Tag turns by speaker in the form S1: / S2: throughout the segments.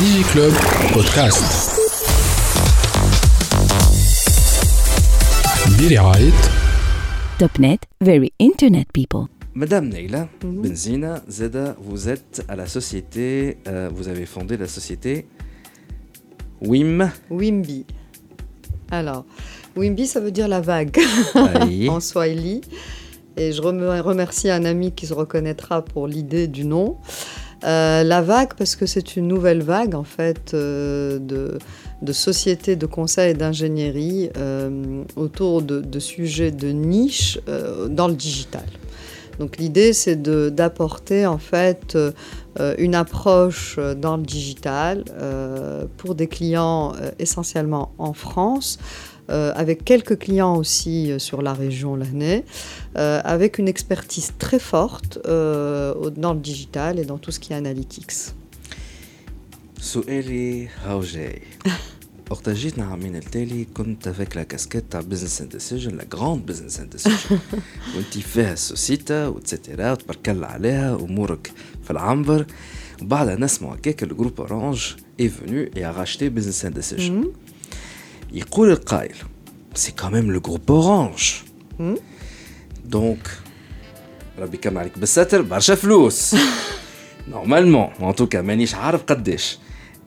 S1: DigiClub Podcast. Billy
S2: Wright. Topnet, very internet people.
S3: Madame Neila mm. Benzina Zeda, vous êtes à la société, euh, vous avez fondé la société WIM.
S4: WIMBI. Alors, WIMBI, ça veut dire la vague en Swahili. Et je remercie un ami qui se reconnaîtra pour l'idée du nom. Euh, la vague, parce que c'est une nouvelle vague, en fait, euh, de, sociétés de conseil et d'ingénierie euh, autour de, sujets de niche dans le digital. Donc l'idée, c'est de- d'apporter en fait euh, une approche dans le digital euh, pour des clients euh, essentiellement en France, euh, avec quelques clients aussi euh, sur la région euh, avec une expertise très forte dans le digital et dans tout ce qui est analytics.
S3: وقت جيت نعمل التالي كنت لا كاسكيت تاع بزنس اند ديسيجن لا جراند بزنس اند ديسيجن وانت فيها السوسيتا وتسترا وتبارك الله عليها امورك في العنبر. وبعدها نسمع هكاك الجروب اورانج اي فينو اي racheté بزنس اند ديسيجن يقول القائل سي كاميم لو جروب اورانج. دونك ربي كم عليك بالستر برشا فلوس. نورمالمون ان توكا مانيش عارف قداش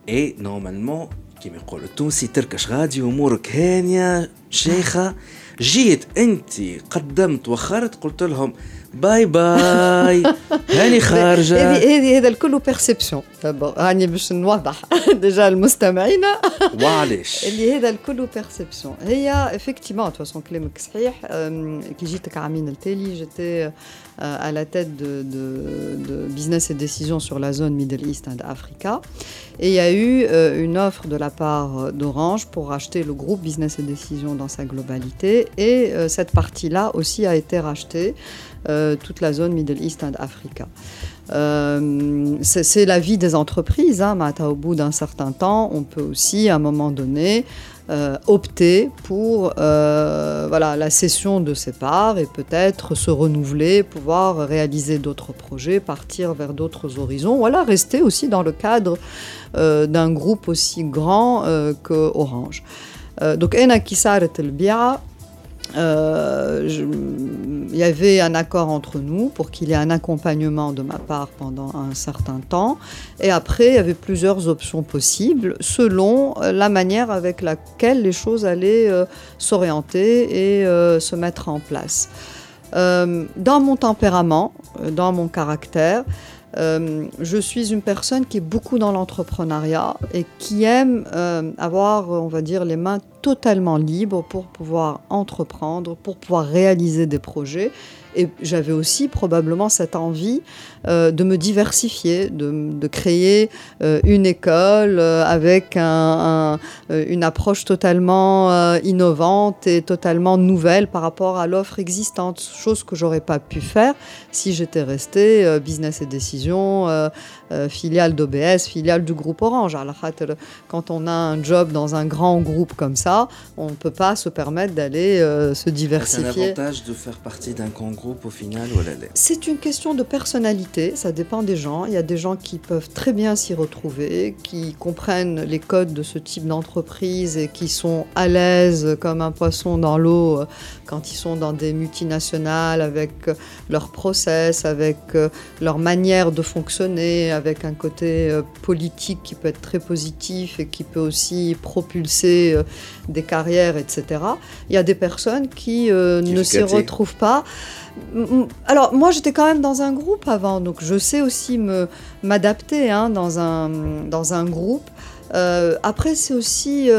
S3: اي نورمالمون كيما يقول التونسي تركش غادي أمورك هانية شيخة. جيت انت قدمت وخرت قلت لهم باي باي هاني خارجه
S4: هذه هذه هذا الكل بيرسبسيون هاني باش نوضح ديجا المستمعين
S3: وعلاش
S4: اللي هذا الكل بيرسبسيون هي افكتيمون de toute façon كلامك صحيح أم، كي جيتك عامين التالي j'étais euh, à la tête de, de, de business et décision sur la zone Middle East and Africa et il y a eu euh, une offre de la part d'Orange pour racheter le groupe business et décision dans sa globalité et euh, cette partie-là aussi a été rachetée euh, toute la zone Middle East and Africa. Euh, c'est la vie des entreprises. Hein, Mata, au bout d'un certain temps, on peut aussi, à un moment donné, opter pour voilà, la cession de ses parts et peut-être se renouveler, pouvoir réaliser d'autres projets, partir vers d'autres horizons, voilà, rester aussi dans le cadre d'un groupe aussi grand que Orange. Donc, Ena euh, je- il y avait un accord entre nous pour qu'il y ait un accompagnement de ma part pendant un certain temps. Et après, il y avait plusieurs options possibles selon euh, la manière avec laquelle les choses allaient euh, s'orienter et euh, se mettre en place. Euh, dans mon tempérament, euh, dans mon caractère, euh, je suis une personne qui est beaucoup dans l'entrepreneuriat et qui aime euh, avoir, on va dire, les mains totalement libres pour pouvoir entreprendre, pour pouvoir réaliser des projets. Et j'avais aussi probablement cette envie euh, de me diversifier, de, créer euh, une école euh, avec un- un- une approche totalement innovante et totalement nouvelle par rapport à l'offre existante, chose que j'aurais pas pu faire si j'étais restée business et décision, filiale d'OBS, filiale du groupe Orange. Quand on a un job dans un grand groupe comme ça, on ne peut pas se permettre d'aller euh, se
S3: C'est un
S4: diversifier.
S3: avantage de faire partie d'un grand groupe au final ou
S4: C'est une question de personnalité, ça dépend des gens. Il y a des gens qui peuvent très bien s'y retrouver, qui comprennent les codes de ce type d'entreprise et qui sont à l'aise comme un poisson dans l'eau euh, quand ils sont dans des multinationales avec euh, leur process, avec euh, leur manière de fonctionner, avec avec un côté euh, politique qui peut être très positif et qui peut aussi propulser euh, des carrières, etc. Il y a des personnes qui, euh, ne s'y retrouvent pas. Alors moi j'étais quand même dans un groupe avant, donc je sais aussi m'adapter hein, dans, un, dans un groupe. Après c'est aussi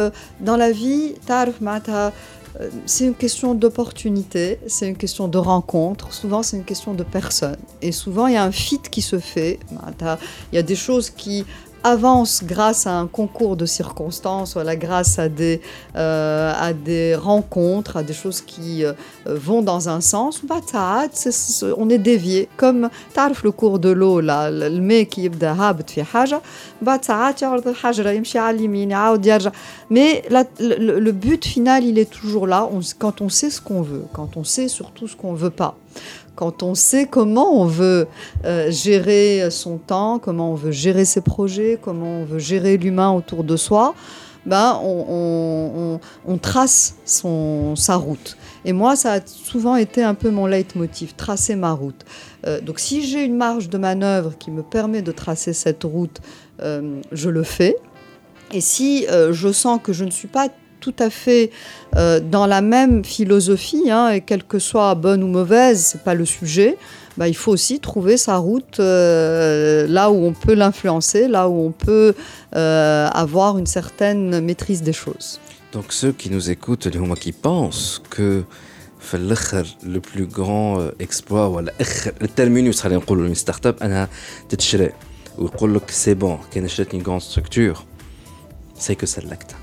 S4: dans la vie, tarf mata euh, c'est une question d'opportunité, c'est une question de rencontre, souvent c'est une question de personne. Et souvent il y a un fit qui se fait. Bah, il y a des choses qui avance grâce à un concours de circonstances, voilà, grâce à des, euh, à des rencontres, à des choses qui euh, euh, vont dans un sens. Bah, t'as- c'est- c'est- on est dévié. Comme تعرف le cours de l'eau là, الماء كي يبدا هابط في حاجة بعد ساعات يعرض الحجرة يمشي على اليمين يعاود يرجع. Mais la- le, le but final, il est toujours là. On- quand on sait ce qu'on veut, quand on sait surtout ce qu'on veut pas. quand on sait comment on veut euh, gérer son temps, comment on veut gérer ses projets, comment on veut gérer l'humain autour de soi, ben on, trace son, sa route. Et moi, ça a souvent été un peu mon leitmotiv, tracer ma route. Euh, donc si j'ai une marge de manœuvre qui me permet de tracer cette route, euh, je le fais. Et si je sens que je ne suis pas tout à fait euh, dans la même philosophie, hein, et quelle que soit bonne ou mauvaise, c'est pas le sujet. Bah, il faut aussi trouver sa route euh, là où on peut l'influencer, là où on peut euh, avoir une certaine maîtrise des choses.
S3: Donc ceux qui nous écoutent, les qui pensent que le plus grand exploit, ou le terminus, une start-up, c'est bon, qu'il y une grande structure, c'est que c'est l'acte.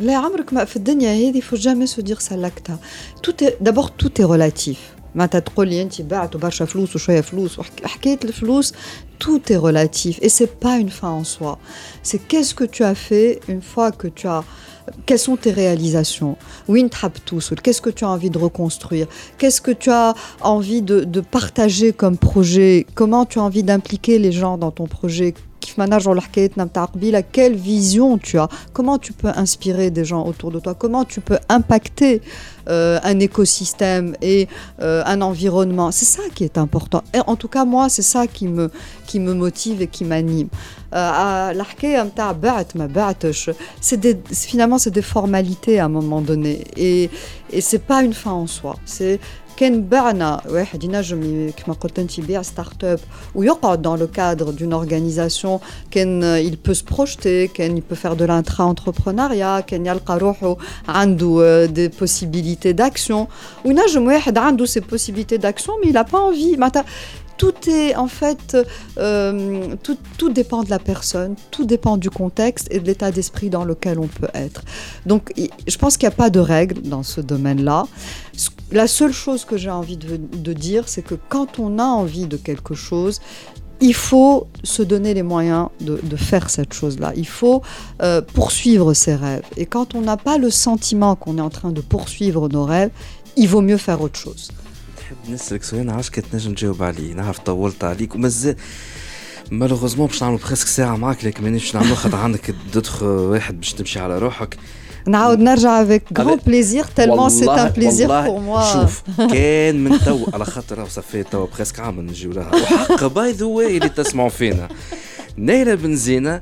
S4: لا عمرك ما في الدنيا هذه faut jamais se dire سلكتها tout est d'abord tout est relatif معناتها تقول لي انت بعت برشا فلوس وشويه فلوس وحكايه الفلوس tout est relatif et c'est pas une fin en soi c'est qu'est-ce que tu as fait une fois que tu as quelles sont tes réalisations Qu'est-ce que tu as envie de reconstruire Qu'est-ce que tu as envie de, de, partager comme projet Comment tu as envie d'impliquer les gens dans ton projet Quelle vision tu as? Comment tu peux inspirer des gens autour de toi? Comment tu peux impacter euh, un écosystème et euh, un environnement? C'est ça qui est important. Et en tout cas, moi, c'est ça qui me, qui me motive et qui m'anime. Euh, c'est finalement c'est des formalités à un moment donné et et c'est pas une fin en soi c'est كان بعنا واحد ينجم كما قلت انت يبيع ستارت اب ويقعد dans le cadre d'une organisation كان il peut se projeter كان il peut faire de l'intra-entrepreneuriat كان يلقى روحه عنده des possibilités d'action وينجم واحد عنده ces possibilités d'action mais il a pas envie معناتها tout est en fait, euh, tout, tout, dépend de la personne, tout dépend du contexte et de l'état d'esprit dans lequel on peut être. Donc, je pense qu'il n'y a pas de règle dans ce domaine-là. La seule chose que j'ai envie de, dire, c'est que quand on a envie de quelque chose, il faut se donner les moyens de, de faire cette chose-là. Il faut euh, poursuivre ses rêves. Et quand on n'a pas le sentiment qu'on est en train de poursuivre nos rêves, il vaut mieux faire autre chose.
S3: نحب نسألك سؤال نعرفش كنت تنجم تجاوب عليه نعرف طولت عليك. ومازال مالوغوزمون باش نعملو بريسك ساعة معاك لكن مانيش نعملو خاطر عندك دوتخ واحد باش تمشي على روحك.
S4: نعاود نرجع افيك غران بليزير تالمون سي ان بليزير بور موا
S3: شوف كان من تو على خاطر صافي تو بريسك عام نجيو لها. وحق باي ذا واي اللي تسمعوا فينا. نايلة بن زينة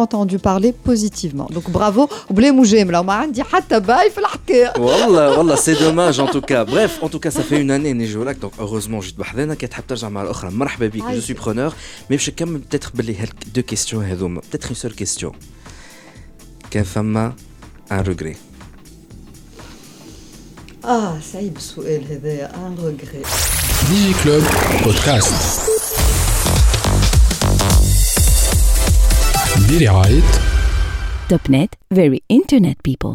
S4: entendu parler positivement. Donc bravo,
S3: c'est dommage en tout cas. Bref, en tout cas, ça fait une année Nijolak, donc heureusement, je suis preneur, mais je vais peut-être deux questions, peut-être une seule question. Qu'un femme un regret
S4: Ah, ça y est, un regret.
S1: DigiClub Podcast.
S2: برعاية توب نت very internet people